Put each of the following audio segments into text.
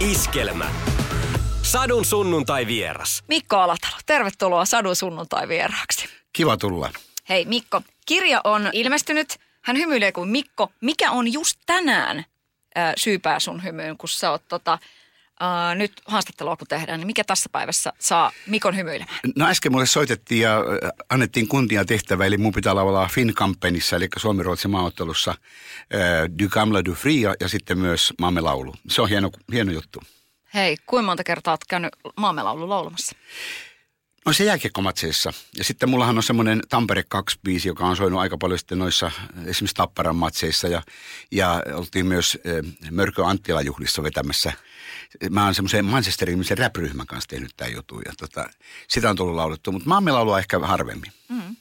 Iskelmä. Sadun sunnuntai vieras. Mikko Alatalo, tervetuloa Sadun sunnuntai vieraaksi. Kiva tulla. Hei Mikko, kirja on ilmestynyt. Hän hymyilee kuin Mikko. Mikä on just tänään äh, syypää sun hymyyn, kun sä oot tota, äh, nyt haastattelua kun tehdään, niin mikä tässä päivässä saa Mikon hymyilemään? No äsken mulle soitettiin ja äh, annettiin kuntia tehtävä, eli mun pitää laulaa Finn-kampanjissa, eli Suomi-Ruotsin maaottelussa äh, Du Gamla Du Fria ja sitten myös Maamme laulu. Se on hieno, hieno juttu. Hei, kuinka monta kertaa oot käynyt Maamme laulu laulamassa? No se jääkiekkomatseissa. Ja sitten mullahan on semmoinen Tampere 2 biisi, joka on soinut aika paljon sitten noissa esimerkiksi Tapparan matseissa. Ja, ja oltiin myös äh, Mörkö Anttila juhlissa vetämässä. Mä oon semmoisen Manchesterin rap-ryhmän kanssa tehnyt tämän jutun. Ja tota, sitä on tullut laulettu, mutta maamme laulua ehkä harvemmin. Mm.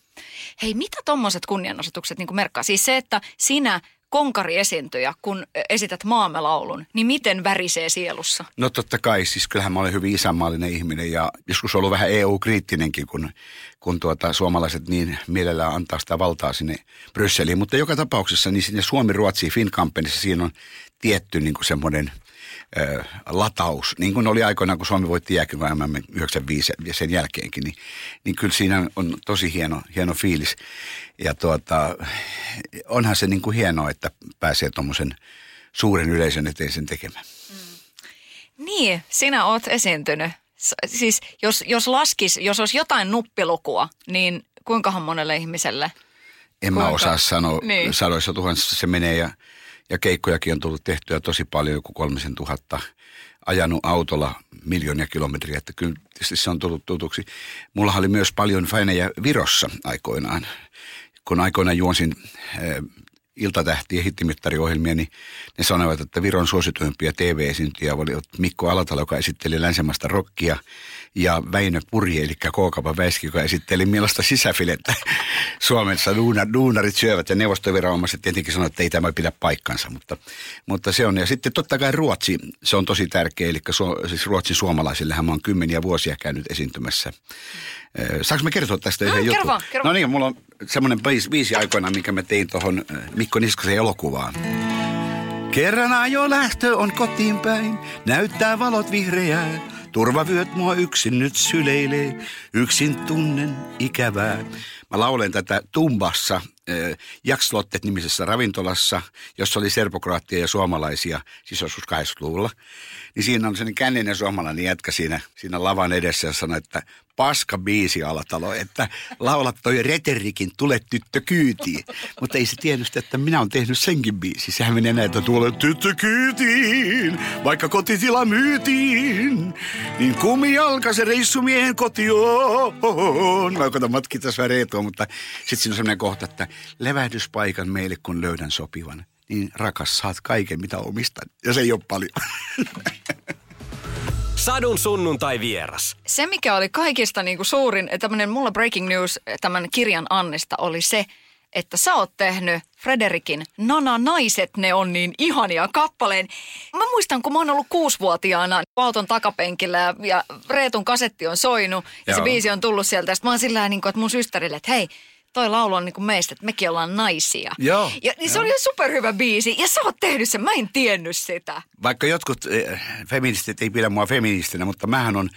Hei, mitä tommoset kunnianosoitukset niin merkkaa? Siis se, että sinä konkari esiintyjä, kun esität maamme laulun, niin miten värisee sielussa? No totta kai, siis kyllähän mä olen hyvin isänmaallinen ihminen ja joskus ollut vähän EU-kriittinenkin, kun, kun tuota, suomalaiset niin mielellään antaa sitä valtaa sinne Brysseliin. Mutta joka tapauksessa niin sinne Suomi-Ruotsi Finn siinä on tietty niin kuin semmoinen – ö, lataus, niin kuin oli aikoinaan, kun Suomi voitti jääkyväimämme 95 ja sen jälkeenkin, niin, niin kyllä siinä on tosi hieno, hieno fiilis. Ja tuota, onhan se niin kuin hienoa, että pääsee tuommoisen suuren yleisön eteen sen tekemään. Mm. Niin, sinä oot esiintynyt. Siis jos, jos laskis, jos olisi jotain nuppilukua, niin kuinkahan monelle ihmiselle? En Kuinka? mä osaa sanoa, niin. sadoissa tuhansissa se menee ja ja keikkojakin on tullut tehtyä tosi paljon, joku kolmisen tuhatta. Ajanut autolla miljoonia kilometriä, että kyllä se on tullut tutuksi. Mulla oli myös paljon faneja Virossa aikoinaan, kun aikoinaan juonsin eh, iltatähtiä hittimittariohjelmia, niin ne sanoivat, että Viron suosituimpia TV-esiintyjä oli Mikko Alatalo, joka esitteli länsimästä rockia, ja Väinö Puri, eli K-kaupan väiski, joka esitteli millaista sisäfilettä Suomessa duunar, duunarit syövät, ja neuvostoviranomaiset tietenkin sanoivat, että ei tämä pidä paikkansa, mutta, mutta se on. Ja sitten totta kai Ruotsi, se on tosi tärkeä, eli siis Ruotsin suomalaisillehän mä oon kymmeniä vuosia käynyt esiintymässä Saanko mä kertoa tästä yhden no, jutun? Kerro, kerro. No niin, mulla on semmoinen biisi, biisi aikoinaan, minkä mä tein tuohon Mikko Niskasen elokuvaan. Kerran ajo lähtö on kotiin päin, näyttää valot vihreää. Turvavyöt mua yksin nyt syleilee, yksin tunnen ikävää. Mä laulen tätä Tumbassa, äh, Jakslottet-nimisessä ravintolassa, jossa oli serpokraattia ja suomalaisia, siis joskus 80-luvulla. Niin siinä on sellainen känninen suomalainen jätkä siinä, siinä lavan edessä ja sanoi, että paska biisi Alatalo, että laulat toi Reterikin Tule tyttö kyytiin. Mutta ei se tiennyt että minä olen tehnyt senkin biisi. Sehän menee näitä Tule tyttö kyytiin, vaikka kotitila myytiin. Niin alka se reissumiehen koti on. Mä koitan matkia tässä reetoa, mutta sitten siinä on sellainen kohta, että levähdyspaikan meille kun löydän sopivan. Niin rakas, saat kaiken mitä omistan. Ja se ei ole paljon. Sadun sunnuntai vieras. Se, mikä oli kaikista niin kuin suurin, tämmöinen mulla breaking news tämän kirjan Annesta oli se, että sä oot tehnyt Frederikin Nana naiset, ne on niin ihania kappaleen. Mä muistan, kun mä oon ollut kuusivuotiaana auton takapenkillä ja, ja Reetun kasetti on soinut ja Joo. se biisi on tullut sieltä. Sitten mä oon sillä niin kuin, että mun systerille, että hei, toi laulu on niin kuin meistä, että mekin ollaan naisia. Joo. Ja niin se oli superhyvä biisi ja sä oot tehnyt sen, mä en tiennyt sitä. Vaikka jotkut eh, feministit ei pidä mua feministinä, mutta mähän on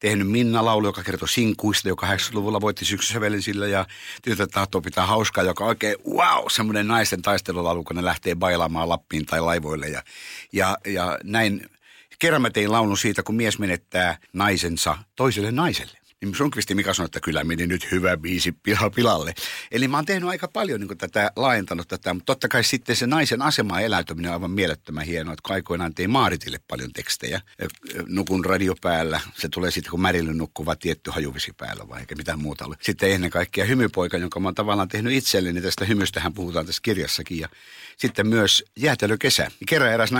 tehnyt Minna-laulu, joka kertoo sinkuista, joka 80-luvulla voitti syksysävelin sillä ja tytöt tahtoo pitää hauskaa, joka on oikein wow, semmoinen naisten taistelulaulu, kun ne lähtee bailaamaan Lappiin tai laivoille ja, ja, ja näin. Kerran mä tein laulun siitä, kun mies menettää naisensa toiselle naiselle niin Sundqvist Mika sanoi, että kyllä meni nyt hyvä biisi pilalle. Eli mä oon tehnyt aika paljon niin tätä, laajentanut tätä, mutta totta kai sitten se naisen asema eläytyminen on aivan mielettömän hienoa, että aikoinaan tein Maaritille paljon tekstejä. Nukun radio päällä, se tulee sitten kun Märille nukkuva tietty hajuvisi päällä vai eikä mitään muuta ole. Sitten ennen kaikkea hymypoika, jonka mä oon tavallaan tehnyt itselleni, tästä hymystähän puhutaan tässä kirjassakin. Ja sitten myös jäätelökesä. Kerran eräs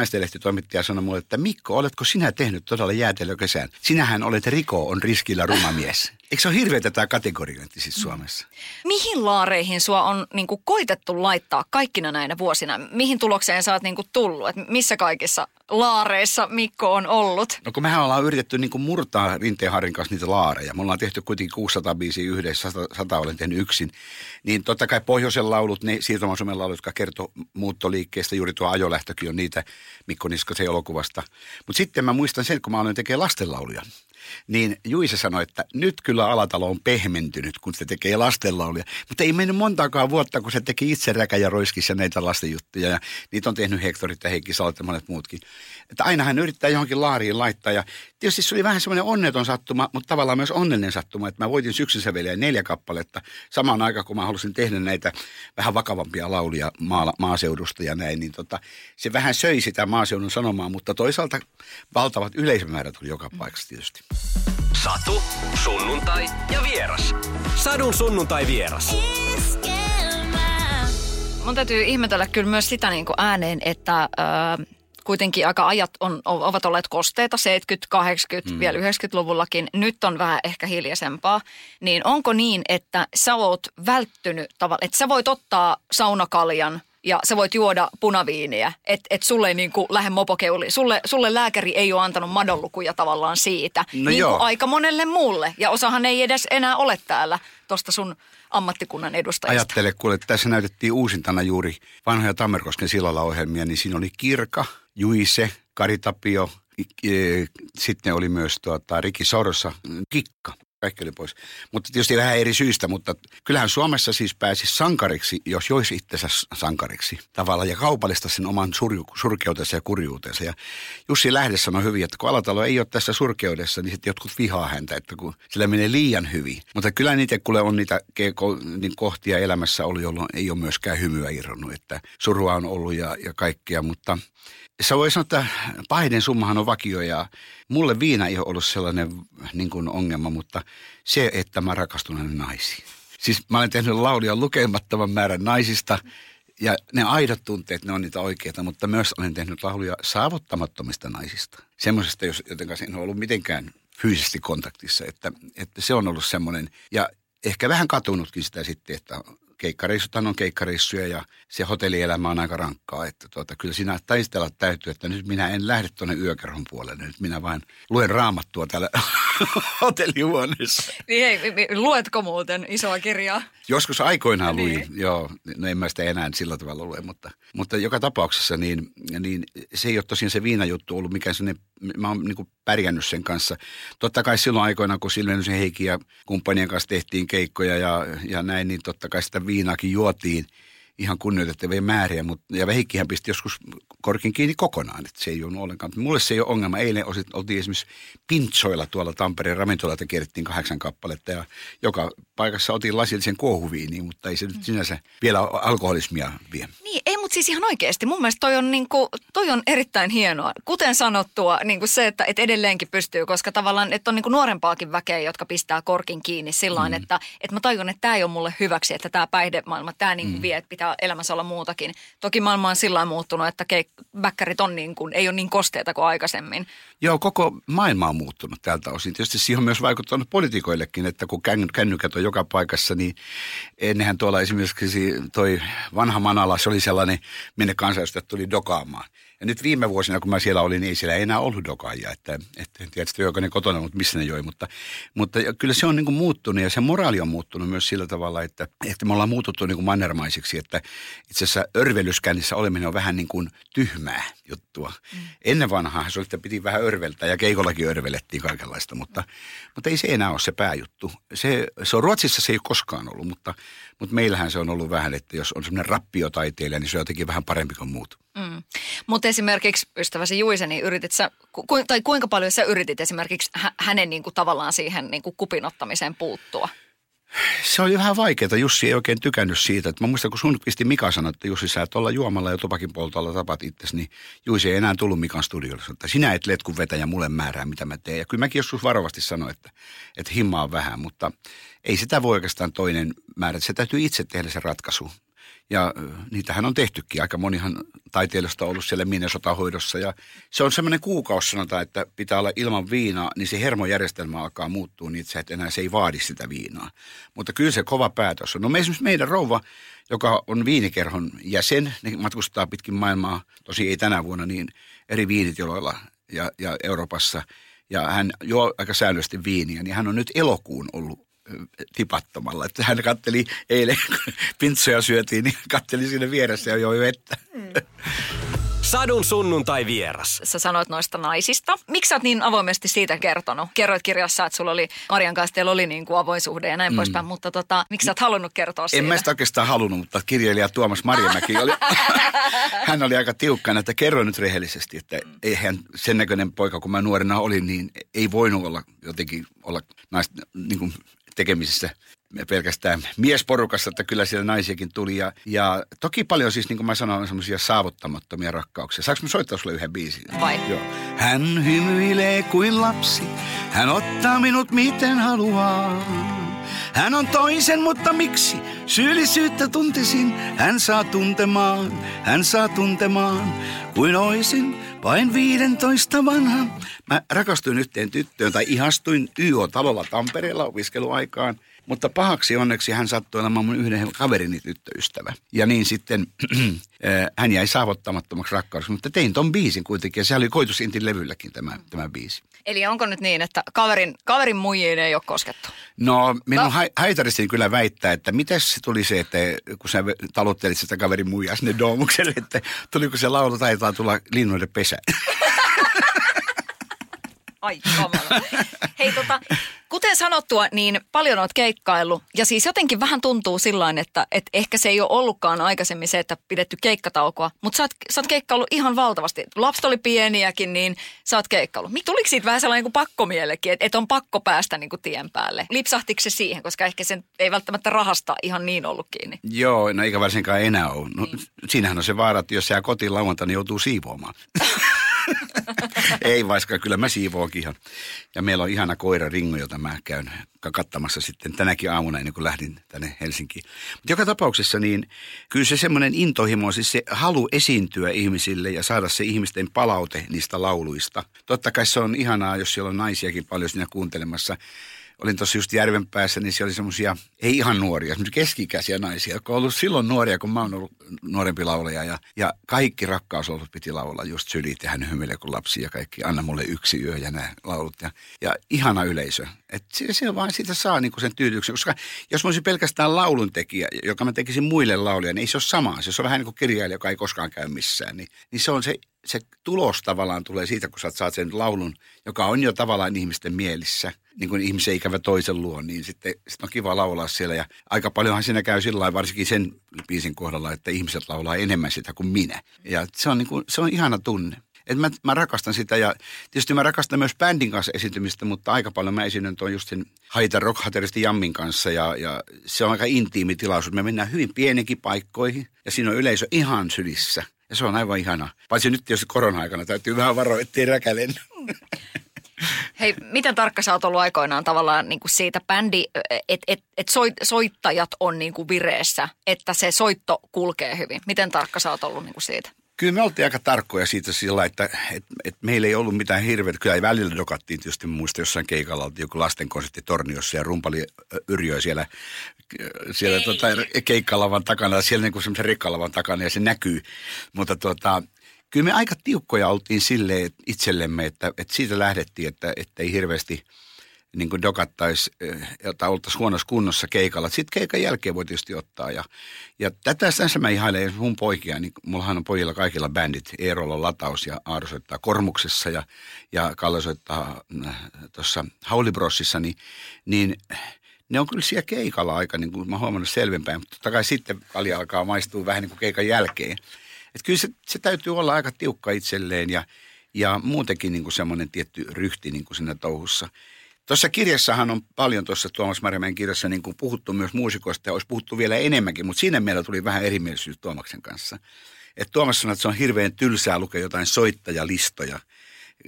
toimittaja sanoi mulle, että Mikko, oletko sinä tehnyt todella jäätelökesän? Sinähän olet Riko, on riskillä rumamies mies. Eikö se ole hirveätä tämä kategoriointi siis Suomessa? Mihin laareihin sua on niin koitettu laittaa kaikkina näinä vuosina? Mihin tulokseen sä oot niin tullut? Et missä kaikissa laareissa Mikko on ollut? No kun mehän ollaan yritetty niin murtaa Rinteen Harin kanssa niitä laareja. Me ollaan tehty kuitenkin 600 biisiä yhdessä, 100, 100 olen tehnyt yksin. Niin totta kai Pohjoisen laulut, ne siirtomaan laulut, jotka kertoo muuttoliikkeestä, juuri tuo ajolähtökin on niitä Mikko Niskosen elokuvasta. Mutta sitten mä muistan sen, kun mä aloin tekemään lastenlauluja niin Juise sanoi, että nyt kyllä Alatalo on pehmentynyt, kun se tekee lastenlauluja. Mutta ei mennyt montaakaan vuotta, kun se teki itse räkä ja roiskissa näitä lastenjuttuja. Ja niitä on tehnyt Hektorit ja Heikki Salat ja monet muutkin. Että aina hän yrittää johonkin laariin laittaa. Ja tietysti se oli vähän semmoinen onneton sattuma, mutta tavallaan myös onnellinen sattuma, että mä voitin syksyn säveliä neljä kappaletta samaan aikaan, kun mä halusin tehdä näitä vähän vakavampia laulia maa, maaseudusta ja näin. Niin tota, se vähän söi sitä maaseudun sanomaa, mutta toisaalta valtavat yleisömäärät tuli joka paikassa tietysti. Satu, sunnuntai ja vieras. Sadun sunnuntai vieras. Mun täytyy ihmetellä kyllä myös sitä niin kuin ääneen, että äh, kuitenkin aika ajat on, ovat olleet kosteita, 70, 80, mm. vielä 90-luvullakin. Nyt on vähän ehkä hiljaisempaa. Niin onko niin, että sä oot välttynyt tavallaan, että sä voit ottaa saunakaljan – ja sä voit juoda punaviiniä, että et sulle ei niin kuin lähde mopokeuli. Sulle, sulle lääkäri ei ole antanut madonlukuja tavallaan siitä, no niin kuin aika monelle muulle. Ja osahan ei edes enää ole täällä tuosta sun ammattikunnan edustajista. Ajattele, kuule, tässä näytettiin uusintana juuri vanhoja Tammerkosken sillalla ohjelmia, niin siinä oli Kirka, Juise, Kari Tapio, sitten oli myös tuota, Riki Sorossa, Kikka kaikki oli pois. Mutta tietysti vähän eri syistä, mutta kyllähän Suomessa siis pääsi sankariksi, jos joisi itsensä sankariksi tavallaan ja kaupallista sen oman sur- surkeutensa ja kurjuutensa. Ja Jussi Lähde sanoi hyvin, että kun Alatalo ei ole tässä surkeudessa, niin sitten jotkut vihaa häntä, että kun sillä menee liian hyvin. Mutta kyllä niitä, kuule on niitä niin kohtia elämässä ollut, jolloin ei ole myöskään hymyä irronnut, että surua on ollut ja, ja kaikkea, mutta se voi sanoa, että pahiden summahan on vakio ja mulle viina ei ole ollut sellainen niin kuin ongelma, mutta se, että mä rakastun naisiin. Siis mä olen tehnyt laulia lukemattoman määrän naisista ja ne aidot tunteet, ne on niitä oikeita, mutta myös olen tehnyt lauluja saavuttamattomista naisista. Semmoisesta, joten kanssa en ole ollut mitenkään fyysisesti kontaktissa, että, että se on ollut semmoinen. Ja ehkä vähän katunutkin sitä sitten, että keikkareissuthan on keikkareissuja ja se hotellielämä on aika rankkaa. Että tuota, kyllä siinä taistella täytyy, että nyt minä en lähde tuonne yökerhon puolelle. Nyt minä vain luen raamattua täällä hotellihuoneessa. Niin hei, luetko muuten isoa kirjaa? Joskus aikoinaan niin. luin, joo. No en mä sitä enää sillä tavalla lue, mutta, mutta joka tapauksessa niin, niin se ei ole tosiaan se viinajuttu ollut mikään sellainen, mä oon niin pärjännyt sen kanssa. Totta kai silloin aikoina, kun Silvenusen Heikki ja kumppanien kanssa tehtiin keikkoja ja, ja näin, niin totta kai sitä viinaakin juotiin ihan kunnioitettavia määriä, mutta, ja Heikkihän pisti joskus korkin kiinni kokonaan, että se ei ole ollenkaan. Mulle se ei ole ongelma. Eilen oltiin esimerkiksi Pintsoilla tuolla Tampereen ravintolalta kierrettiin kahdeksan kappaletta ja joka paikassa otin lasillisen kuohuviiniin, mutta ei se nyt sinänsä vielä alkoholismia vie. Niin, ei, mutta siis ihan oikeasti. Mun mielestä toi on, niin kuin, toi on erittäin hienoa. Kuten sanottua, niin kuin se, että, että edelleenkin pystyy, koska tavallaan, että on niin kuin nuorempaakin väkeä, jotka pistää korkin kiinni sillä mm. että, että mä tajun, että tämä ei ole mulle hyväksi, että tämä päihdemaailma, tämä niin kuin mm. vie, että pitää elämässä olla muutakin. Toki maailma on sillä muuttunut, että bäkkärit on niin kuin, ei ole niin kosteita kuin aikaisemmin. Joo, koko maailma on muuttunut tältä osin. Tietysti siihen on myös vaikuttanut poliitikoillekin, että kun kännykät on joka paikassa, niin ennenhän tuolla esimerkiksi toi vanha Manala, se oli sellainen, minne kansanedustajat tuli dokaamaan. Ja nyt viime vuosina, kun mä siellä olin, niin ei siellä enää ollut dokaajia. Että, että en tiedä, että ne kotona, mutta missä ne joi. Mutta, mutta kyllä se on niin kuin muuttunut ja se moraali on muuttunut myös sillä tavalla, että, että me ollaan muututtu niin kuin mannermaisiksi. Että itse asiassa örvelyskännissä oleminen on vähän niin kuin tyhmää juttua. Mm. Ennen vanhaa se oli, että piti vähän örveltää ja keikollakin örvelettiin kaikenlaista, mutta, mutta ei se enää ole se pääjuttu. Se, se on Ruotsissa se ei koskaan ollut, mutta, mutta meillähän se on ollut vähän, että jos on semmoinen rappiotaiteilija, niin se on jotenkin vähän parempi kuin muut. Mm. Mutta esimerkiksi ystäväsi Juise, niin yritit sä, ku, tai kuinka paljon sä yritit esimerkiksi hänen niin kuin, tavallaan siihen niin kuin kupinottamiseen puuttua? Se oli vähän vaikeaa. Jussi ei oikein tykännyt siitä. Mä muistan, kun sun pisti Mika sanoi, että Jussi, sä et olla juomalla ja tupakin poltolla tapat itsesi, niin Jussi ei enää tullut Mikan studiolle. Että sinä et letkun vetäjä mulle määrää, mitä mä teen. Ja kyllä mäkin joskus varovasti sanoin, että, että himmaa vähän, mutta ei sitä voi oikeastaan toinen määrä. Se täytyy itse tehdä se ratkaisu. Ja niitähän on tehtykin. Aika monihan taiteilijasta on ollut siellä Minnesota-hoidossa. Ja se on semmoinen kuukausi sanotaan, että pitää olla ilman viinaa, niin se hermojärjestelmä alkaa muuttua niin, että enää se ei vaadi sitä viinaa. Mutta kyllä se kova päätös on. No me esimerkiksi meidän rouva, joka on viinikerhon jäsen, ne matkustaa pitkin maailmaa, tosi ei tänä vuonna, niin eri viinitiloilla ja, ja Euroopassa. Ja hän juo aika säännöllisesti viiniä, niin hän on nyt elokuun ollut tipattomalla. Että hän katteli eilen, kun pintsoja syötiin, niin katteli siinä vieressä ja joi vettä. Mm. Sadun sunnuntai vieras. Sä sanoit noista naisista. Miksi sä oot niin avoimesti siitä kertonut? Kerroit kirjassa, että sulla oli Marian kanssa teillä oli niin kuin avoin suhde ja näin mm. poispäin, mutta tota, miksi sä oot halunnut kertoa siitä? En mä sitä oikeastaan halunnut, mutta kirjailija Tuomas Marjamäki oli, hän oli aika tiukkana, että kerroin nyt rehellisesti, että eihän sen näköinen poika, kun mä nuorena olin, niin ei voinut olla jotenkin olla naista, niin kuin tekemisissä pelkästään miesporukassa, että kyllä siellä naisiakin tuli. Ja, ja toki paljon siis, niin kuin mä sanoin, semmoisia saavuttamattomia rakkauksia. Saanko mä soittaa sulle yhden biisin? Vai? Joo. Hän hymyilee kuin lapsi, hän ottaa minut miten haluaa. Hän on toisen, mutta miksi? Syyllisyyttä tuntisin, hän saa tuntemaan, hän saa tuntemaan, kuin oisin vain 15 vanha. Mä rakastuin yhteen tyttöön tai ihastuin YO-talolla Tampereella opiskeluaikaan. Mutta pahaksi onneksi hän sattui olemaan mun yhden kaverini tyttöystävä. Ja niin sitten hän jäi saavuttamattomaksi rakkaudeksi, mutta tein ton biisin kuitenkin. Ja se oli Koitusintin levylläkin tämä, tämä biisi. Eli onko nyt niin, että kaverin, kaverin muijiin ei ole koskettu? No, minun no. haitaristini kyllä väittää, että miten se tuli se, että kun sä taluttelit sitä kaverin muijaa sinne doomukselle, että tuliko se laulu taitaa tulla linnoille pesä. Ai kamala. Hei tota, kuten sanottua, niin paljon oot keikkaillut. Ja siis jotenkin vähän tuntuu sillä että, että ehkä se ei ole ollutkaan aikaisemmin se, että pidetty keikkataukoa. Mutta sä oot, sä oot keikkaillut ihan valtavasti. Lapset oli pieniäkin, niin sä oot keikkaillut. Tuliko siitä vähän sellainen kuin pakkomielekin, että, että on pakko päästä niin kuin tien päälle? Lipsahtiko se siihen, koska ehkä sen ei välttämättä rahasta ihan niin ollut kiinni? Joo, no eikä varsinkaan enää ole. No, niin. Siinähän on se vaara, että jos jää kotiin lauantaina, niin joutuu siivoamaan. Ei vaikka kyllä mä siivoakin ihan. Ja meillä on ihana koira Ringo, jota mä käyn kattamassa sitten tänäkin aamuna ennen kuin lähdin tänne Helsinkiin. Mutta joka tapauksessa niin kyllä se semmoinen intohimo, siis se halu esiintyä ihmisille ja saada se ihmisten palaute niistä lauluista. Totta kai se on ihanaa, jos siellä on naisiakin paljon siinä kuuntelemassa olin tuossa just järven päässä, niin siellä oli semmoisia, ei ihan nuoria, semmoisia keskikäisiä naisia, jotka on ollut silloin nuoria, kun mä oon ollut nuorempi laulaja. Ja, ja kaikki rakkauslaulut piti laulaa, just sylit ja hän hymyilee kuin lapsi ja kaikki, anna mulle yksi yö ja nämä laulut. Ja, ja ihana yleisö. Että se, se vaan siitä saa niinku sen tyytyksen, koska jos mä olisin pelkästään lauluntekijä, joka mä tekisin muille laulia, niin ei se ole sama. Se on vähän niin kuin kirjailija, joka ei koskaan käy missään. Niin, niin se on se se tulos tavallaan tulee siitä, kun sä saat sen laulun, joka on jo tavallaan ihmisten mielissä, niin kuin ihmisen ikävä toisen luo, niin sitten sit on kiva laulaa siellä. Ja aika paljonhan siinä käy sillä varsinkin sen biisin kohdalla, että ihmiset laulaa enemmän sitä kuin minä. Ja se on, niin kuin, se on ihana tunne. Et mä, mä, rakastan sitä ja tietysti mä rakastan myös bändin kanssa esiintymistä, mutta aika paljon mä esiinnyn tuon just sen Haita Rock Jammin kanssa ja, ja, se on aika intiimi tilaisuus. Me mennään hyvin pienikin paikkoihin ja siinä on yleisö ihan sylissä. Ja se on aivan ihana. Paitsi nyt jos korona-aikana täytyy vähän varoa, ettei räkälen. Hei, miten tarkka sä oot ollut aikoinaan tavallaan niin kuin siitä bändi, että et, et soit, soittajat on niin kuin vireessä, että se soitto kulkee hyvin? Miten tarkka sä oot ollut niin kuin siitä? Kyllä me oltiin aika tarkkoja siitä sillä, että et, et meillä ei ollut mitään hirveitä. Kyllä ei välillä dokattiin tietysti, muista jossain keikalla oltiin joku lastenkonsertti Torniossa ja rumpali Yrjö siellä, siellä tota, keikkalavan takana, siellä niin kuin semmoisen rikkalavan takana ja se näkyy. Mutta tota, kyllä me aika tiukkoja oltiin silleen itsellemme, että, että siitä lähdettiin, että, että ei hirveästi – niin kuin dokattaisi, jota oltaisiin huonossa kunnossa keikalla. Sitten keikan jälkeen voi tietysti ottaa. Ja, ja tätä tässä mä ihailen mun poikia, niin mullahan on pojilla kaikilla bändit. Eerolla lataus ja Aaro soittaa Kormuksessa ja, ja Kalle soittaa äh, tuossa Haulibrossissa, niin, niin ne on kyllä siellä keikalla aika, niin kuin mä huomannut selvempään, mutta totta kai sitten kalja alkaa maistua vähän niin kuin keikan jälkeen. Että kyllä se, se täytyy olla aika tiukka itselleen ja, ja muutenkin niin kuin semmoinen tietty ryhti niin kuin siinä touhussa – Tuossa kirjassahan on paljon tuossa Tuomas Marjamäen kirjassa niin kuin puhuttu myös muusikoista ja olisi puhuttu vielä enemmänkin, mutta siinä meillä tuli vähän erimielisyys Tuomaksen kanssa. Että Tuomas sanoi, että se on hirveän tylsää lukea jotain soittajalistoja.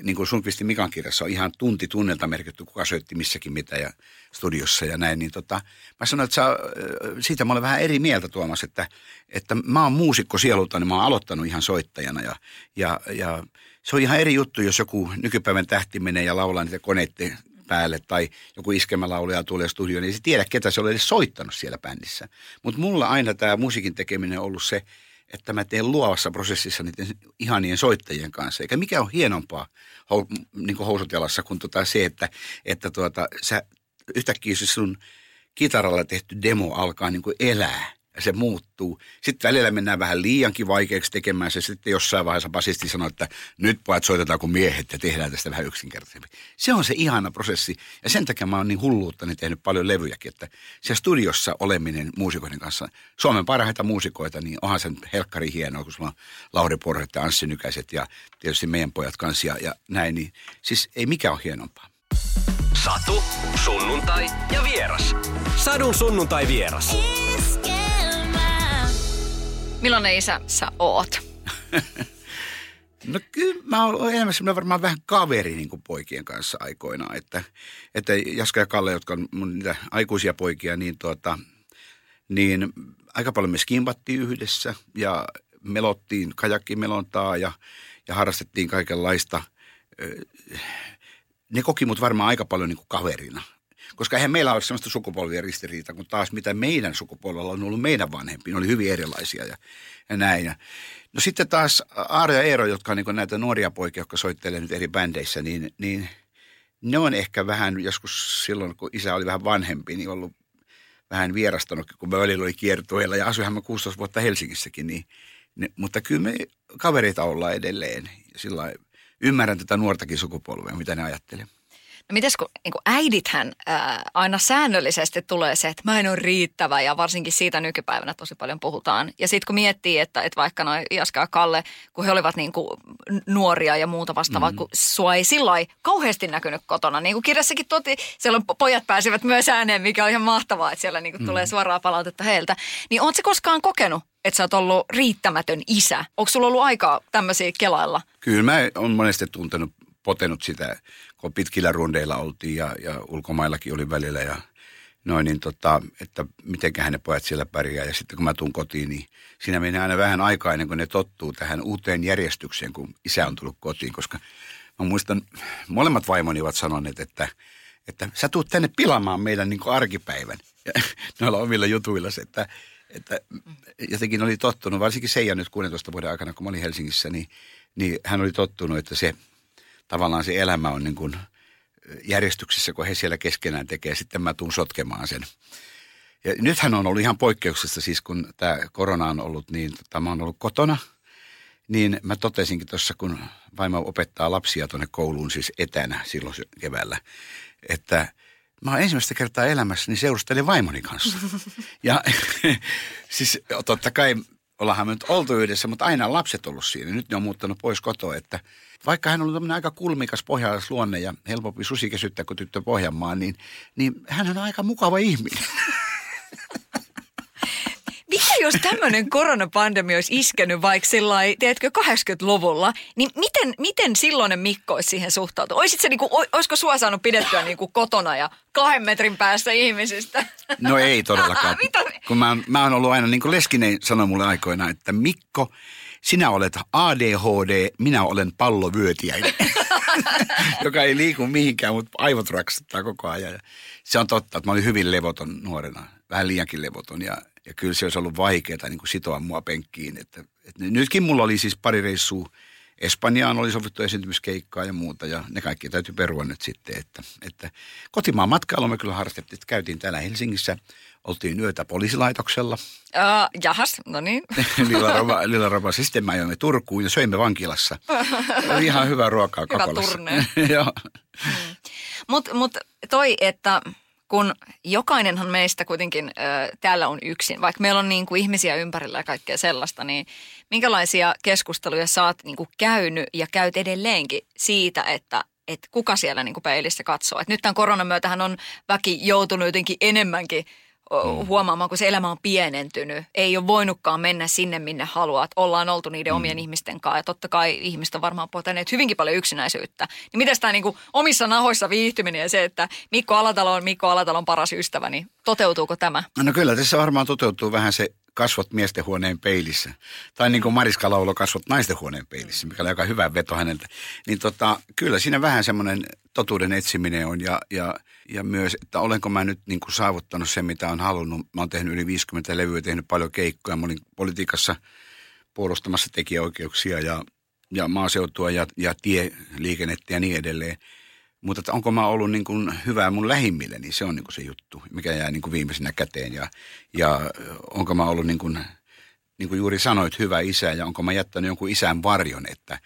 niin kuin Sundqvistin Mikan kirjassa on ihan tunti tunnelta merkitty, kuka soitti missäkin mitä ja studiossa ja näin, niin tota, mä sanoin, että sä, siitä mä olen vähän eri mieltä Tuomas, että, että mä oon muusikko sielulta, niin mä oon aloittanut ihan soittajana ja, ja, ja se on ihan eri juttu, jos joku nykypäivän tähti menee ja laulaa niitä koneiden päälle tai joku iskemälaulaja tulee studioon, niin ei se tiedä, ketä se on edes soittanut siellä bändissä. Mutta mulla aina tämä musiikin tekeminen on ollut se, että mä teen luovassa prosessissa niiden ihanien soittajien kanssa. Eikä mikä on hienompaa niin kuin housut jalassa kuin tota se, että, että tuota, sä yhtäkkiä se sun kitaralla tehty demo alkaa niin kuin elää ja se muuttuu. Sitten välillä mennään vähän liiankin vaikeaksi tekemään se. Sitten jossain vaiheessa basisti sanoo, että nyt pojat soitetaan kuin miehet ja tehdään tästä vähän yksinkertaisempi. Se on se ihana prosessi. Ja sen takia mä oon niin hulluuttani tehnyt paljon levyjäkin, että se studiossa oleminen muusikoiden kanssa, Suomen parhaita muusikoita, niin onhan sen helkkari hienoa, kun sulla on Lauri Porret ja Anssi Nykäiset ja tietysti meidän pojat kanssa ja, ja näin. Niin, siis ei mikä ole hienompaa. Satu, sunnuntai ja vieras. Sadun sunnuntai vieras. Millainen isä sä oot? No kyllä mä oon enemmän varmaan vähän kaveri niin kuin poikien kanssa aikoinaan. Että, että Jaska ja Kalle, jotka on mun niitä aikuisia poikia, niin, tuota, niin aika paljon me skimpattiin yhdessä ja melottiin kajakkimelontaa ja, ja harrastettiin kaikenlaista. Ne koki mut varmaan aika paljon niin kuin kaverina koska eihän meillä ole sellaista sukupolvien ristiriita, kun taas mitä meidän sukupolvella on ollut meidän vanhempi. Ne oli hyvin erilaisia ja, ja näin. No sitten taas Aaro ja Eero, jotka on niin näitä nuoria poikia, jotka soittelee nyt eri bändeissä, niin, niin ne on ehkä vähän joskus silloin, kun isä oli vähän vanhempi, niin ollut vähän vierastanut, kun mä välillä oli kiertueella ja asuinhan mä 16 vuotta Helsingissäkin, niin, ne, mutta kyllä me kavereita ollaan edelleen. Sillä ymmärrän tätä nuortakin sukupolvea, mitä ne ajattelee. No mites kun niin kuin äidithän ää, aina säännöllisesti tulee se, että mä en ole riittävä ja varsinkin siitä nykypäivänä tosi paljon puhutaan. Ja sitten kun miettii, että, että vaikka noin Jaska ja Kalle, kun he olivat niin kuin nuoria ja muuta vastaavaa, mm-hmm. kun sua ei sillä kauheasti näkynyt kotona. Niin kuin kirjassakin toti, siellä pojat pääsivät myös ääneen, mikä on ihan mahtavaa, että siellä niin kuin mm-hmm. tulee suoraa palautetta heiltä. Niin ootko koskaan kokenut, että sä oot ollut riittämätön isä? Onko sulla ollut aikaa tämmöisiä kelailla? Kyllä mä oon monesti tuntenut potenut sitä, kun pitkillä rundeilla oltiin ja, ja ulkomaillakin oli välillä ja noin, niin tota, että mitenköhän ne pojat siellä pärjää. Ja sitten kun mä tuun kotiin, niin siinä menee aina vähän aikaa ennen kuin ne tottuu tähän uuteen järjestykseen, kun isä on tullut kotiin. Koska mä muistan, molemmat vaimoni ovat sanoneet, että, että sä tuut tänne pilaamaan meidän niin arkipäivän. Ja noilla omilla jutuilla että, että jotenkin oli tottunut, varsinkin Seija nyt 16 vuoden aikana, kun mä olin Helsingissä, niin, niin hän oli tottunut, että se – tavallaan se elämä on niin kuin järjestyksessä, kun he siellä keskenään tekee. Sitten mä tuun sotkemaan sen. Ja nythän on ollut ihan poikkeuksesta, siis kun tämä korona on ollut, niin tota, mä oon ollut kotona. Niin mä totesinkin tuossa, kun vaimo opettaa lapsia tuonne kouluun siis etänä silloin keväällä, että mä oon ensimmäistä kertaa elämässäni seurustelin vaimoni kanssa. Ja siis totta kai ollaanhan me nyt oltu yhdessä, mutta aina lapset ollut siinä. Nyt ne on muuttanut pois kotoa, että vaikka hän on ollut aika kulmikas pohjalaisluonne ja helpompi susi kesyttää kuin tyttö Pohjanmaan, niin, niin hän on aika mukava ihminen. Mitä jos tämmöinen koronapandemia olisi iskenyt vaikka sillai, tiedätkö, 80-luvulla, niin miten, miten silloinen Mikko olisi siihen suhtautunut? Oisit se niinku, olisiko sua saanut pidettyä niinku kotona ja kahden metrin päästä ihmisistä? No ei todellakaan. Mitä? Kun mä, mä oon ollut aina, niin kuin Leskinen sanoi mulle aikoinaan, että Mikko, sinä olet ADHD, minä olen pallovyötiäinen. Joka ei liiku mihinkään, mutta aivot raksuttaa koko ajan. Se on totta, että mä olin hyvin levoton nuorena, vähän liiankin levoton ja ja kyllä se olisi ollut vaikeaa niin kuin sitoa mua penkkiin. Että, että nytkin mulla oli siis pari reissua Espanjaan oli sovittu esiintymiskeikkaa ja muuta ja ne kaikki täytyy perua nyt sitten. Että, että kotimaan matkailu me kyllä harrastettiin, käytiin täällä Helsingissä, oltiin yötä poliisilaitoksella. Uh, jahas, no niin. Lilla Rova, Lilla Rova. Sitten me ajoimme Turkuun ja söimme vankilassa. Oli ihan hyvää ruokaa Hyvä turne. Joo. Mm. Mutta mut toi, että kun jokainenhan meistä kuitenkin ö, täällä on yksin, vaikka meillä on niin kuin ihmisiä ympärillä ja kaikkea sellaista, niin minkälaisia keskusteluja sä oot niin kuin käynyt ja käyt edelleenkin siitä, että että kuka siellä niin kuin peilissä katsoo. Et nyt tämän koronan myötähän on väki joutunut jotenkin enemmänkin mm. Huomaamaan, kun se elämä on pienentynyt. Ei ole voinutkaan mennä sinne, minne haluat. Ollaan oltu niiden mm. omien ihmisten kanssa. Ja totta kai ihmiset on varmaan poteneet hyvinkin paljon yksinäisyyttä. Niin miten tämä niinku omissa nahoissa viihtyminen ja se, että Mikko Alatalo on Mikko Alatalon paras ystävä, niin toteutuuko tämä? No kyllä tässä varmaan toteutuu vähän se kasvot miesten huoneen peilissä. Tai niin kuin Mariska laulo kasvot naisten huoneen peilissä, mikä oli aika hyvä veto häneltä. Niin tota, kyllä siinä vähän semmoinen totuuden etsiminen on ja, ja, ja myös, että olenko mä nyt niin kuin saavuttanut sen, mitä on halunnut. Mä oon tehnyt yli 50 levyä, tehnyt paljon keikkoja. Mä olin politiikassa puolustamassa tekijäoikeuksia ja, ja maaseutua ja, ja tieliikennettä ja niin edelleen. Mutta että onko mä ollut niin kuin hyvä mun lähimmille, niin se on niin kuin se juttu, mikä jää niin kuin viimeisenä käteen. Ja, ja onko mä ollut niin kuin, niin kuin juuri sanoit, hyvä isä ja onko mä jättänyt jonkun isän varjon, että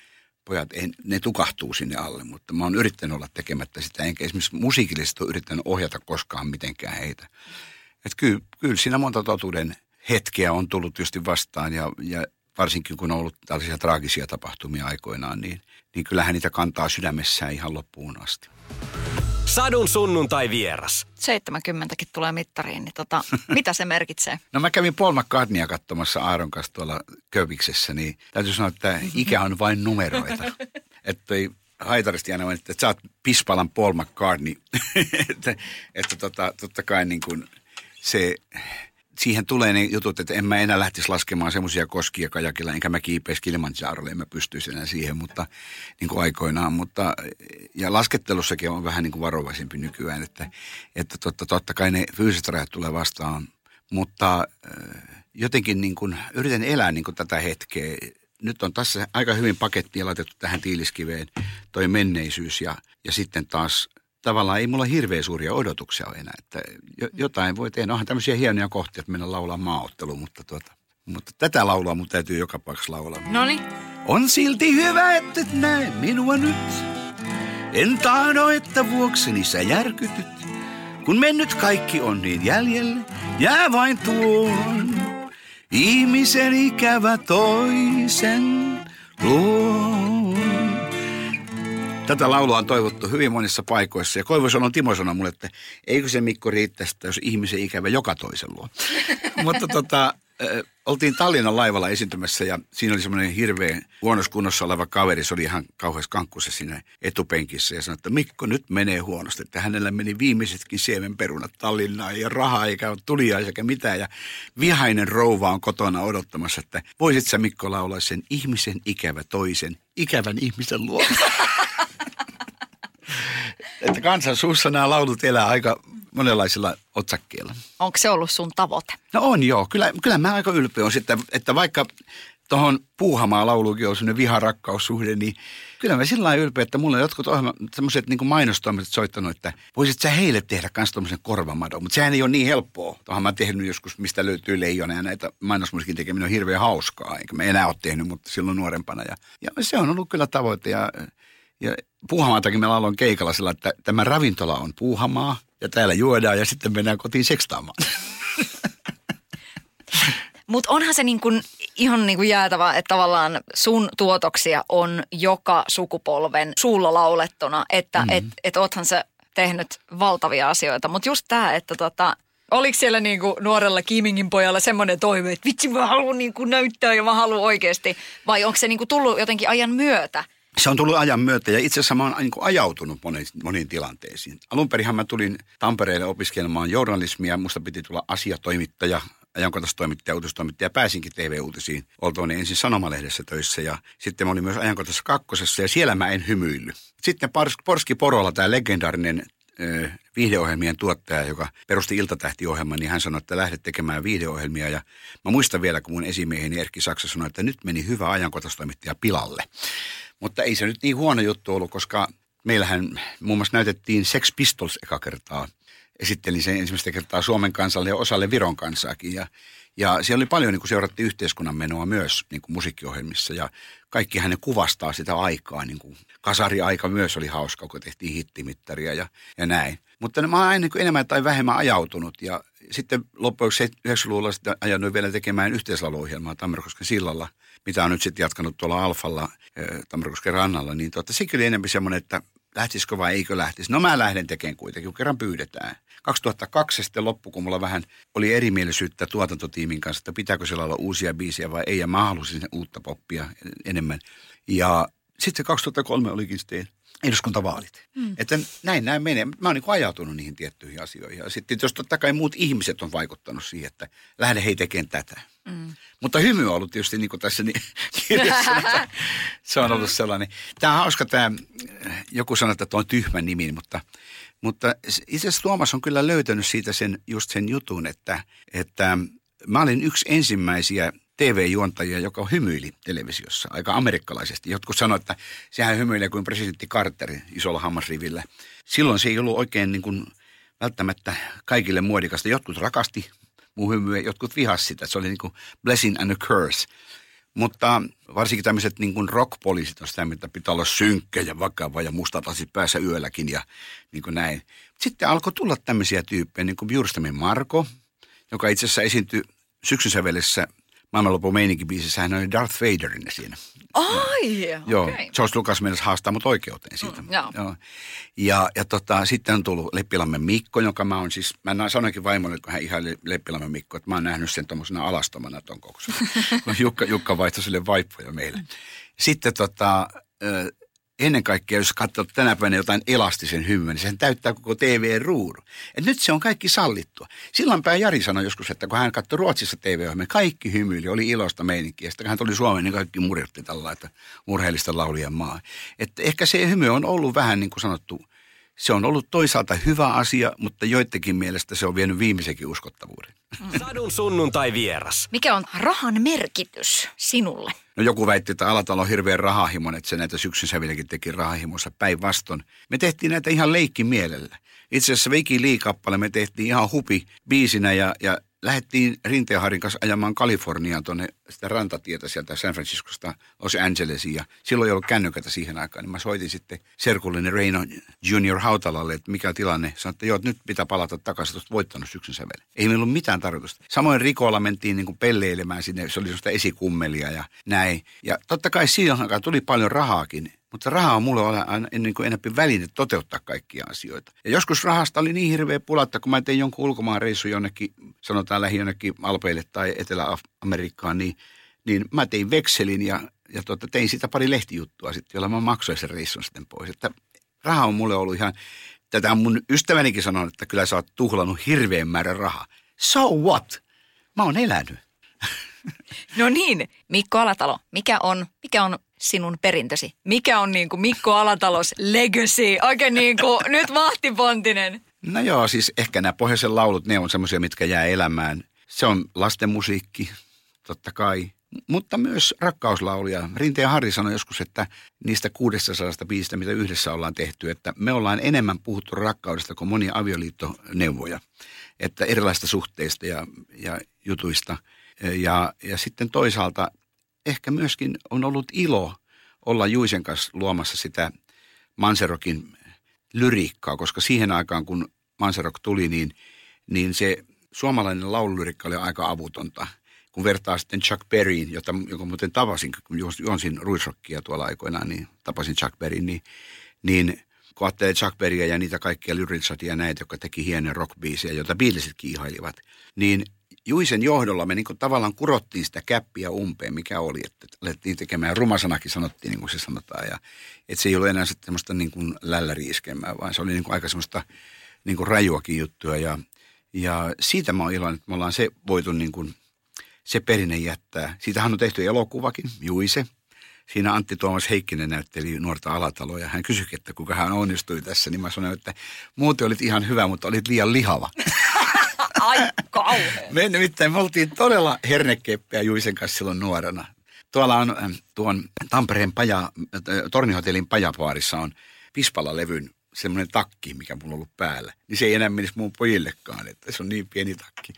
pojat, ei, ne tukahtuu sinne alle. Mutta mä oon yrittänyt olla tekemättä sitä, enkä esimerkiksi musiikillisesti ole yrittänyt ohjata koskaan mitenkään heitä. Että kyllä, kyllä siinä monta totuuden hetkeä on tullut tietysti vastaan ja, ja varsinkin kun on ollut tällaisia traagisia tapahtumia aikoinaan, niin, niin kyllähän niitä kantaa sydämessään ihan loppuun asti. Sadun sunnuntai vieras. 70kin tulee mittariin, niin tota, mitä se merkitsee? No mä kävin Paul McCartneya katsomassa Aaron kanssa tuolla Köpiksessä, niin täytyy sanoa, että ikä on vain numeroita. että haitaristi aina että sä oot pispalan Paul McCartney. että, että tota, totta kai niin kuin se siihen tulee ne jutut, että en mä enää lähtisi laskemaan semmoisia koskia kajakilla, enkä mä kiipeisi Kilimanjarolle, en mä pystyisi enää siihen, mutta niin kuin aikoinaan. Mutta, ja laskettelussakin on vähän niin kuin varovaisempi nykyään, että, että totta, totta kai ne fyysiset rajat tulee vastaan, mutta äh, jotenkin niin kuin, yritän elää niin kuin tätä hetkeä. Nyt on tässä aika hyvin pakettia laitettu tähän tiiliskiveen toi menneisyys ja, ja sitten taas – tavallaan ei mulla hirveän suuria odotuksia ole enää. Että jotain voi tehdä. Onhan tämmöisiä hienoja kohtia, että mennä laulaa maaottelu, mutta, tuota, mutta tätä laulaa mun täytyy joka paikassa laulaa. No On silti hyvä, että et näe minua nyt. En tahdo, että vuokseni sä järkytyt. Kun mennyt kaikki on niin jäljelle, jää vain tuon. Ihmisen ikävä toisen luon. Tätä laulua on toivottu hyvin monissa paikoissa ja Koivusalon Timo sanoi mulle, että eikö se Mikko riittäisi, jos ihmisen ikävä joka toisen luo. Mutta tota, oltiin Tallinnan laivalla esiintymässä ja siinä oli semmoinen hirveän huonossa kunnossa oleva kaveri. Se oli ihan kauheassa kankkussa siinä etupenkissä ja sanoi, että Mikko nyt menee huonosti. Että hänellä meni viimeisetkin siemenperunat Tallinnaan ja rahaa eikä ole tuliaisia eikä mitään. Ja vihainen rouva on kotona odottamassa, että voisit sä Mikko laulaa sen ihmisen ikävä toisen, ikävän ihmisen luo. että kansan suussa nämä laulut elää aika monenlaisilla otsakkeilla. Onko se ollut sun tavoite? No on joo. Kyllä, kyllä mä aika ylpeä on sitten, että vaikka tuohon Puuhamaa laulukin on sellainen viharakkaussuhde, niin kyllä mä sillä lailla ylpeä, että mulla on jotkut ohjelma, semmoiset niin mainostoimiset soittanut, että voisit sä heille tehdä myös tuommoisen korvamadon, mutta sehän ei ole niin helppoa. Tuohon mä tehnyt joskus, mistä löytyy leijona ja näitä mainosmusiikin tekeminen on hirveän hauskaa, eikä mä enää ole tehnyt, mutta silloin nuorempana. Ja, ja se on ollut kyllä tavoite ja ja Puuhamaatakin me lauloin keikalla sillä, että tämä ravintola on Puuhamaa ja täällä juodaan ja sitten mennään kotiin sekstaamaan. Mutta onhan se niin kun ihan niin kuin jäätävä, että tavallaan sun tuotoksia on joka sukupolven suulla laulettuna, että mm-hmm. et, et oothan se tehnyt valtavia asioita. Mutta just tämä, että tota, oliko siellä niin kuin nuorella Kimingin pojalla semmoinen toive, että vitsi mä haluan niin kuin näyttää ja mä haluan oikeasti, vai onko se niin kuin tullut jotenkin ajan myötä? Se on tullut ajan myötä ja itse asiassa mä oon niin ajautunut moniin, moniin tilanteisiin. Alun perin mä tulin Tampereelle opiskelemaan journalismia. Musta piti tulla asiatoimittaja, ajankohtaistoimittaja, uutistoimittaja. Pääsinkin TV-uutisiin oltuani ensin Sanomalehdessä töissä ja sitten mä olin myös ajankohtaisessa kakkosessa ja siellä mä en hymyilly. Sitten Porski Porolla, tämä legendaarinen viihdeohjelmien tuottaja, joka perusti Iltatähti-ohjelman, niin hän sanoi, että lähdet tekemään viihdeohjelmia. Ja mä muistan vielä, kun mun esimieheni Erkki Saksa sanoi, että nyt meni hyvä ajankohtaistoimittaja pilalle. Mutta ei se nyt niin huono juttu ollut, koska meillähän muun muassa näytettiin Sex Pistols eka kertaa. Esittelin sen ensimmäistä kertaa Suomen kansalle ja osalle Viron kansaakin. Ja, ja siellä oli paljon, niin kuin seurattiin yhteiskunnan menoa myös niin kuin musiikkiohjelmissa. Ja kaikki hänen kuvastaa sitä aikaa. Niin kuin kasariaika myös oli hauska, kun tehtiin hittimittaria ja, ja näin. Mutta mä oon aina niin enemmän tai vähemmän ajautunut. Ja sitten loppujen 90-luvulla sitten ajanut vielä tekemään yhteislauluohjelmaa Tammerkosken sillalla – mitä on nyt sitten jatkanut tuolla Alfalla Tammerkosken rannalla, niin tuota, sekin oli enemmän semmoinen, että lähtisikö vai eikö lähtisi. No mä lähden tekemään kuitenkin, kun kerran pyydetään. 2002 sitten loppu, kun mulla vähän oli erimielisyyttä tuotantotiimin kanssa, että pitääkö siellä olla uusia biisiä vai ei, ja mä halusin uutta poppia enemmän. Ja sitten se 2003 olikin sitten eduskuntavaalit. Mm. Että näin näin menee. Mä oon niin ajautunut niihin tiettyihin asioihin. Ja sitten jos totta kai muut ihmiset on vaikuttanut siihen, että lähde hei tekemään tätä. Mm. Mutta hymy on ollut tietysti niin kuin tässä niin, kirjassa. se on ollut sellainen. Tämä on hauska tämä, joku sanoo, että tuo on tyhmä nimi, mutta, mutta itse asiassa Tuomas on kyllä löytänyt siitä sen, just sen jutun, että, että mä olin yksi ensimmäisiä TV-juontajia, joka hymyili televisiossa aika amerikkalaisesti. Jotkut sanoivat, että sehän hymyilee kuin presidentti Carter isolla hammasrivillä. Silloin se ei ollut oikein niin kuin välttämättä kaikille muodikasta. Jotkut rakasti mun hymyä, jotkut vihasi sitä. Se oli niin kuin blessing and a curse. Mutta varsinkin tämmöiset niin kuin rock-poliisit on sitä, että pitää olla synkkä ja vakava ja mustat lasit päässä yölläkin ja niin kuin näin. Sitten alkoi tulla tämmöisiä tyyppejä, niin kuin Bjurstamin Marko, joka itse asiassa esiintyi syksyn sävelessä maailmanlopun meininkibiisissä hän oli Darth Vaderin siinä. Ai, Joo, okay. George Lucas mennessä haastaa mut oikeuteen siitä. Mm, joo. joo. Ja, ja tota, sitten on tullut Leppilammen Mikko, joka mä oon siis, mä sanoinkin vaimolle, kun hän ihan Leppilammen Mikko, että mä oon nähnyt sen tuommoisena alastomana ton koksun. Jukka, Jukka vaihtoi sille vaippoja meille. Sitten tota, ennen kaikkea, jos katsoo tänä päivänä jotain elastisen hymyä, niin sen täyttää koko TV-ruudun. Et nyt se on kaikki sallittua. Silloin päin Jari sanoi joskus, että kun hän katsoi Ruotsissa tv kaikki hymyili, oli ilosta meininkiä. Sitten kun hän tuli Suomeen, niin kaikki murjotti tällä että murheellista laulien maa. Että ehkä se hymy on ollut vähän niin kuin sanottu, se on ollut toisaalta hyvä asia, mutta joidenkin mielestä se on vienyt viimeisenkin uskottavuuden. Sadun sunnuntai vieras. Mikä on rahan merkitys sinulle? No joku väitti, että Alatalo on hirveän rahahimon, että se näitä syksyn sävilläkin teki rahahimossa päinvastoin. Me tehtiin näitä ihan leikki mielellä. Itse asiassa Viki Liikappale me tehtiin ihan hupi biisinä ja, ja lähdettiin Rinteenharin kanssa ajamaan Kaliforniaan tuonne sitä rantatietä sieltä San Franciscosta Los Angelesiin. Ja silloin ei ollut kännykätä siihen aikaan, niin mä soitin sitten serkullinen Reino Junior Hautalalle, että mikä tilanne. Sanoin, että joo, nyt pitää palata takaisin, että voittanut syksyn sävelen. Ei meillä ollut mitään tarkoitusta. Samoin Rikolla mentiin niin kuin pelleilemään sinne, se oli sellaista esikummelia ja näin. Ja totta kai siihen aikaan tuli paljon rahaakin, mutta raha on mulle aina niin kuin enemmän väline toteuttaa kaikkia asioita. Ja joskus rahasta oli niin hirveä pula, että kun mä tein jonkun ulkomaan reissu jonnekin, sanotaan lähi jonnekin Alpeille tai Etelä-Amerikkaan, niin, niin mä tein vekselin ja, ja tuota, tein sitä pari lehtijuttua sitten, jolla mä maksoin sen reissun sitten pois. Että raha on mulle ollut ihan, tätä mun ystävänikin sanonut, että kyllä sä oot tuhlannut hirveän määrän rahaa. So what? Mä oon elänyt. No niin, Mikko Alatalo, mikä on, mikä on sinun perintösi? Mikä on niin kuin Mikko Alatalos legacy? Oikein niin kuin nyt vahtipontinen. No joo, siis ehkä nämä pohjoisen laulut, ne on semmoisia, mitkä jää elämään. Se on lasten musiikki, totta kai. Mutta myös rakkauslauluja. Rinteen Harri sanoi joskus, että niistä 600 biisistä, mitä yhdessä ollaan tehty, että me ollaan enemmän puhuttu rakkaudesta kuin monia avioliittoneuvoja. Että erilaista suhteista ja, ja jutuista. Ja, ja sitten toisaalta ehkä myöskin on ollut ilo olla Juisen kanssa luomassa sitä Manserokin lyriikkaa, koska siihen aikaan, kun Manserok tuli, niin, niin se suomalainen laululyrikka oli aika avutonta. Kun vertaa sitten Chuck Berryin, jota, joka muuten tavasin, kun juonsin Ruisrockia tuolla aikoinaan, niin tapasin Chuck Berryin, niin, niin kun ajattelee Chuck Berryä ja niitä kaikkia Lyrisatia ja näitä, jotka teki hienoja rockbiisejä, joita Beatlesit ihailivat, niin Juisen johdolla me niin kuin tavallaan kurottiin sitä käppiä umpeen, mikä oli, että alettiin tekemään, rumasanakin sanottiin niin kuin se sanotaan, ja että se ei ollut enää sitten semmoista niin kuin lälläriiskemää, vaan se oli niin kuin aika semmoista niin kuin rajuakin juttua, ja, ja siitä mä oon iloinen, että me ollaan se voitu niin kuin, se perinne jättää. Siitähän on tehty elokuvakin, Juise. Siinä Antti Tuomas Heikkinen näytteli nuorta alataloa ja hän kysyi, että kuinka hän onnistui tässä. Niin mä sanoin, että muuten olit ihan hyvä, mutta olit liian lihava. Ai kauhean. Me nimittäin me oltiin todella hernekeppeä Juisen kanssa silloin nuorena. Tuolla on tuon Tampereen paja, Tornihotellin pajapaarissa on Pispala-levyn semmoinen takki, mikä mulla on ollut päällä. Niin se ei enää menisi mun pojillekaan, että se on niin pieni takki.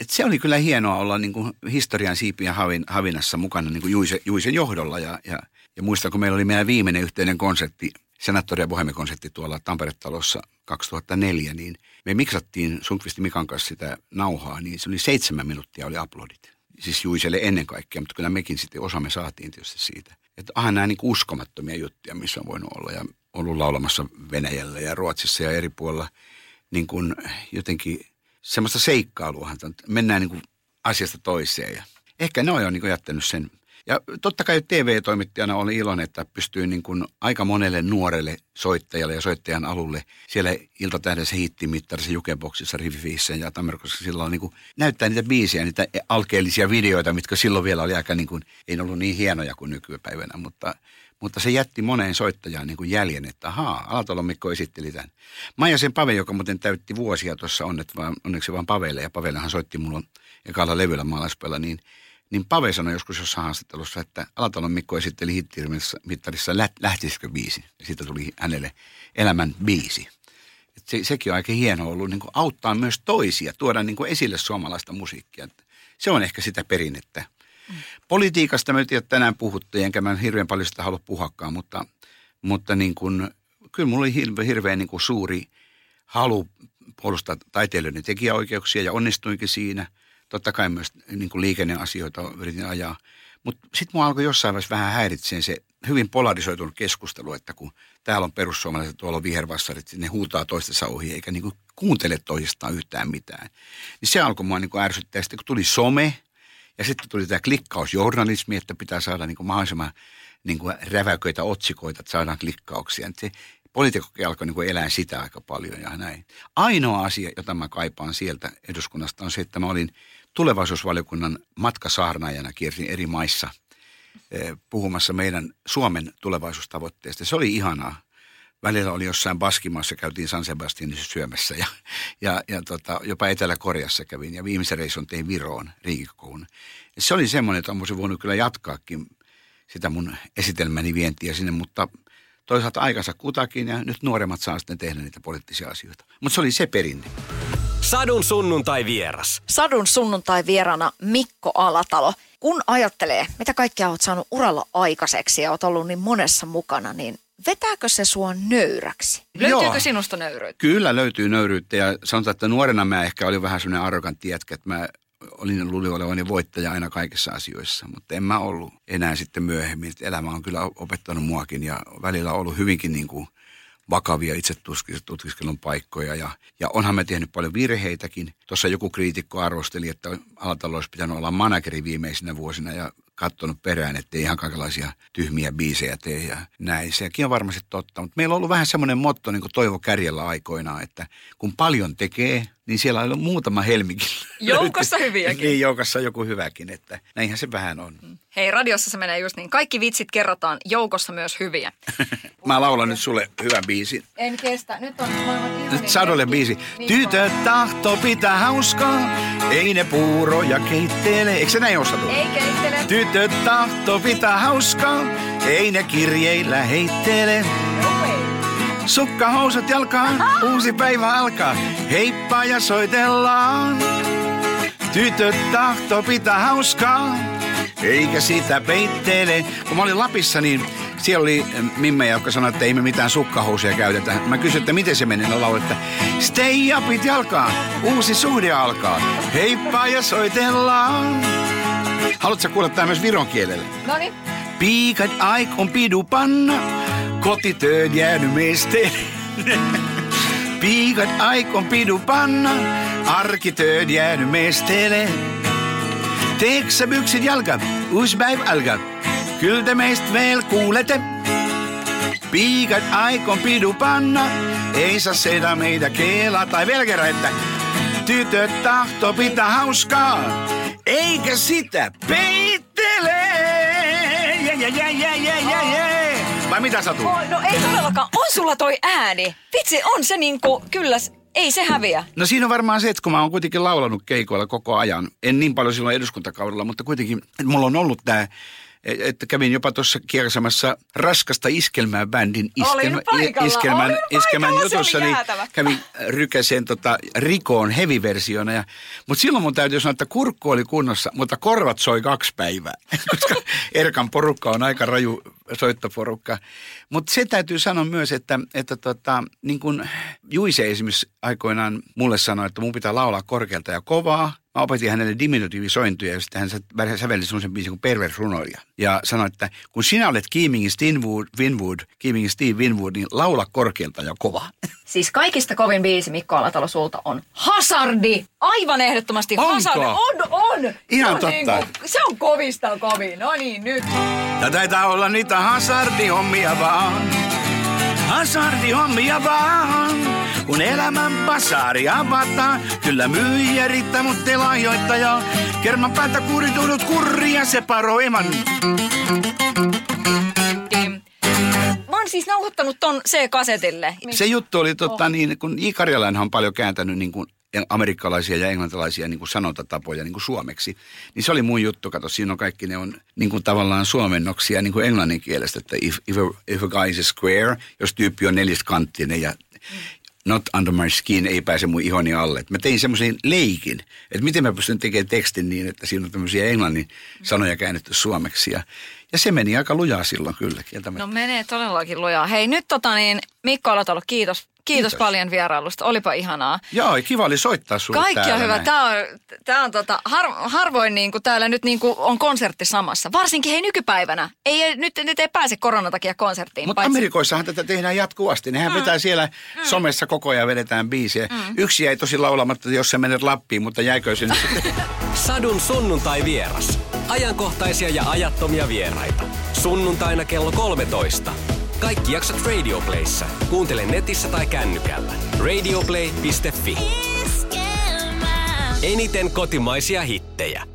Et se oli kyllä hienoa olla niin kuin historian siipien havin, havinassa mukana niin kuin Juise, Juisen johdolla. Ja, ja, ja muistan, kun meillä oli meidän viimeinen yhteinen konsertti, Senaattori- ja tuolla Tampere-talossa 2004, niin me miksattiin Sunkvisti Mikan kanssa sitä nauhaa, niin se oli seitsemän minuuttia oli uploadit. Siis Juiselle ennen kaikkea, mutta kyllä mekin sitten osamme saatiin tietysti siitä. Että onhan nämä niin uskomattomia juttuja, missä on voinut olla. Ja ollut laulamassa Venäjällä ja Ruotsissa ja eri puolilla niin kuin jotenkin semmoista seikkailua. Mennään niin kuin asiasta toiseen ja ehkä ne on jo niin jättänyt sen ja totta kai TV-toimittajana oli iloinen, että pystyy niin kuin aika monelle nuorelle soittajalle ja soittajan alulle siellä iltatähdessä hittimittarissa, jukeboksissa, riviviissä ja Tamerkossa silloin niin kuin näyttää niitä biisejä, niitä alkeellisia videoita, mitkä silloin vielä oli aika niin kuin, ei ollut niin hienoja kuin nykypäivänä, mutta mutta se jätti moneen soittajaan niin kuin jäljen, että ahaa, Alatalon Mikko esitteli tämän. sen Pave, joka muuten täytti vuosia tuossa onneksi vaan Pavelle, ja Pavelehan soitti mulla ekalla levyllä maalaispäivällä, niin – niin Pave sanoi joskus jossain haastattelussa, että Alatalon Mikko esitteli hittimittarissa Lähtisikö biisi. Ja siitä tuli hänelle elämän biisi. Et se, sekin on aika hienoa ollut niin auttaa myös toisia, tuoda niin esille suomalaista musiikkia. Et se on ehkä sitä perinnettä. Mm. Politiikasta me ei tänään puhuttu, enkä mä hirveän paljon sitä halua puhakaan, mutta, mutta niin kuin, kyllä mulla oli hirveän, hirveän niin kuin suuri halu puolustaa taiteilijoiden tekijäoikeuksia ja onnistuinkin siinä – Totta kai myös niin kuin liikenneasioita yritin ajaa. Mutta sitten mua alkoi jossain vaiheessa vähän häiritseen se hyvin polarisoitunut keskustelu, että kun täällä on perussuomalaiset, tuolla on vihervassarit, ne huutaa toistensa ohi eikä niin kuin kuuntele toisistaan yhtään mitään. Niin se alkoi mua niin kuin ärsyttää. Sitten kun tuli some ja sitten tuli tämä klikkausjournalismi, että pitää saada niin kuin mahdollisimman niin kuin räväköitä otsikoita, että saadaan klikkauksia. Se poliitikkokin alkoi niin elää sitä aika paljon ja näin. Ainoa asia, jota mä kaipaan sieltä eduskunnasta on se, että mä olin – tulevaisuusvaliokunnan matkasaarnaajana kiersin eri maissa eh, puhumassa meidän Suomen tulevaisuustavoitteista. Se oli ihanaa. Välillä oli jossain Baskimaassa, käytiin San Sebastianissa syömässä ja, ja, ja tota, jopa Etelä-Koreassa kävin. Ja viimeisen reissun tein Viroon, Riikikoon. Se oli semmoinen, että olisin voinut kyllä jatkaakin sitä mun esitelmäni vientiä sinne, mutta toisaalta aikansa kutakin ja nyt nuoremmat saa sitten tehdä niitä poliittisia asioita. Mutta se oli se perinne. Sadun sunnuntai vieras. Sadun sunnuntai vierana Mikko Alatalo. Kun ajattelee, mitä kaikkea olet saanut uralla aikaiseksi ja olet ollut niin monessa mukana, niin vetääkö se sua nöyräksi? Löytyykö Joo. sinusta nöyryyttä? Kyllä löytyy nöyryyttä ja sanotaan, että nuorena mä ehkä olin vähän sellainen arrogantti jätkä, että mä olin luulin olevani voittaja aina kaikissa asioissa, mutta en mä ollut enää sitten myöhemmin. Elämä on kyllä opettanut muakin ja välillä on ollut hyvinkin niin kuin – vakavia itsetutkiskelun paikkoja ja, ja onhan me tehnyt paljon virheitäkin. Tuossa joku kriitikko arvosteli, että Alatalo olisi pitänyt olla manageri viimeisinä vuosina ja katsonut perään, ettei ihan kaikenlaisia tyhmiä biisejä tee ja näin. Sekin on varmasti totta, mutta meillä on ollut vähän semmoinen motto niin kuin Toivo Kärjellä aikoinaan, että kun paljon tekee, niin siellä on muutama helmikin. Joukossa hyviäkin. niin, joukossa joku hyväkin, että näinhän se vähän on. Hei, radiossa se menee just niin. Kaikki vitsit kerrotaan, joukossa myös hyviä. Mä laulan nyt sulle hyvän biisin. En kestä. Nyt on maailman Nyt Sadolle biisi. Tytöt tahto pitää hauskaa, ei ne puuroja keittele. Eikö se näin osatu? Ei keittele. Tytöt tahto pitää hauskaa, ei ne kirjeillä heittele. Sukkahousut jalkaan, uusi päivä alkaa. Heippa ja soitellaan. Tytöt tahto pitää hauskaa, eikä sitä peittele. Kun mä olin Lapissa, niin siellä oli Mimme, joka sanoi, että ei me mitään sukkahousuja käytetä. Mä kysyin, että miten se meni, no laulu, että stay upit jalkaan, uusi suhde alkaa. Heippa ja soitellaan. Haluatko kuulla tämä myös viron kielellä? No niin. Piikat aikon pidu panna, kotitöön jäänyt meiste. Piikat aikon pidu panna, arkitöön jäänyt mestele. Teeksä byksit jalka, uusi päivä alkaa. Kyllä te meistä veel kuulette. Piikat aikon pidu panna, ei saa seda meitä keela. Tai vielä kerran, että tytöt tahto pitää hauskaa, eikä sitä peittele. Yeah, yeah, yeah, yeah, yeah, yeah. Vai mitä Satu? Oh, no ei todellakaan. On sulla toi ääni. Vitsi, on se niinku, kyllä ei se häviä. No siinä on varmaan se, että kun mä oon kuitenkin laulanut keikoilla koko ajan, en niin paljon silloin eduskuntakaudella, mutta kuitenkin, että mulla on ollut tämä että kävin jopa tuossa kiersamassa raskasta iskelmää bändin iskelmä, iskelmän, iskelmän jutussa, niin kävin rykäseen tota Rikoon heviversiona. Ja, mutta silloin mun täytyy sanoa, että kurkku oli kunnossa, mutta korvat soi kaksi päivää, koska Erkan porukka on aika raju soittoporukka. Mutta se täytyy sanoa myös, että, että tota, niin kun Juise esimerkiksi aikoinaan mulle sanoi, että mun pitää laulaa korkealta ja kovaa, mä opetin hänelle diminutiivisointuja ja sitten hän sä- sävelli semmoisen biisin kuin Pervers runoilija. Ja sanoi, että kun sinä olet Keeming Steinwood, Winwood, Keeming Steve Winwood, niin laula korkealta ja kova. Siis kaikista kovin biisi Mikko Alatalo sulta on Hazardi. Aivan ehdottomasti Onko? Hazardi. On, on. Ihan se on, totta. se on kovista kovin. No niin, nyt. Ja taitaa olla niitä hazardihommia vaan. Hazardihommia vaan. Kun elämän basaari avataan, kyllä myyjä riittää, mutta ei lahjoittaja. Kerman päältä kurituudut kurria separoiman. Dim. Mä oon siis nauhoittanut ton C-kasetille. Se juttu oli totta niin, kun. Karjalainen on paljon kääntänyt niin kuin amerikkalaisia ja englantilaisia niin kuin sanontatapoja niin kuin suomeksi. Niin se oli mun juttu, kato, siinä on kaikki ne on niin kuin tavallaan suomennoksia niin kuin englannin kielestä, että if, if, a, if a guy is a square, jos tyyppi on neliskanttinen ja not under my skin, ei pääse mun ihoni alle. Mä tein semmoisen leikin, että miten mä pystyn tekemään tekstin niin, että siinä on tämmöisiä englannin sanoja käännetty suomeksi. Ja, ja se meni aika lujaa silloin kyllä, kieltämättä. No menee todellakin lujaa. Hei nyt tota niin, Mikko Alatalo, kiitos. Kiitos, Kiitos. paljon vierailusta. Olipa ihanaa. Joo, kiva oli soittaa sulle Kaikki on hyvä. näin. Tämä on, tää on tota, har, harvoin niin kuin täällä nyt niin kuin on konsertti samassa. Varsinkin hei nykypäivänä. Ei, nyt, nyt ei pääse koronan takia konserttiin. Mutta Amerikoissahan tätä tehdään jatkuvasti. Nehän mm. vetää siellä mm. somessa koko ajan vedetään biisejä. Mm. Yksi jäi tosi laulamatta, jos sä menet Lappiin, mutta jäikö se nyt sitten? Sadun sunnuntai vieras. Ajankohtaisia ja ajattomia vieraita. Sunnuntaina kello 13. Kaikki jaksot Radioplayssa. Kuuntele netissä tai kännykällä. Radioplay.fi. Eniten kotimaisia hittejä.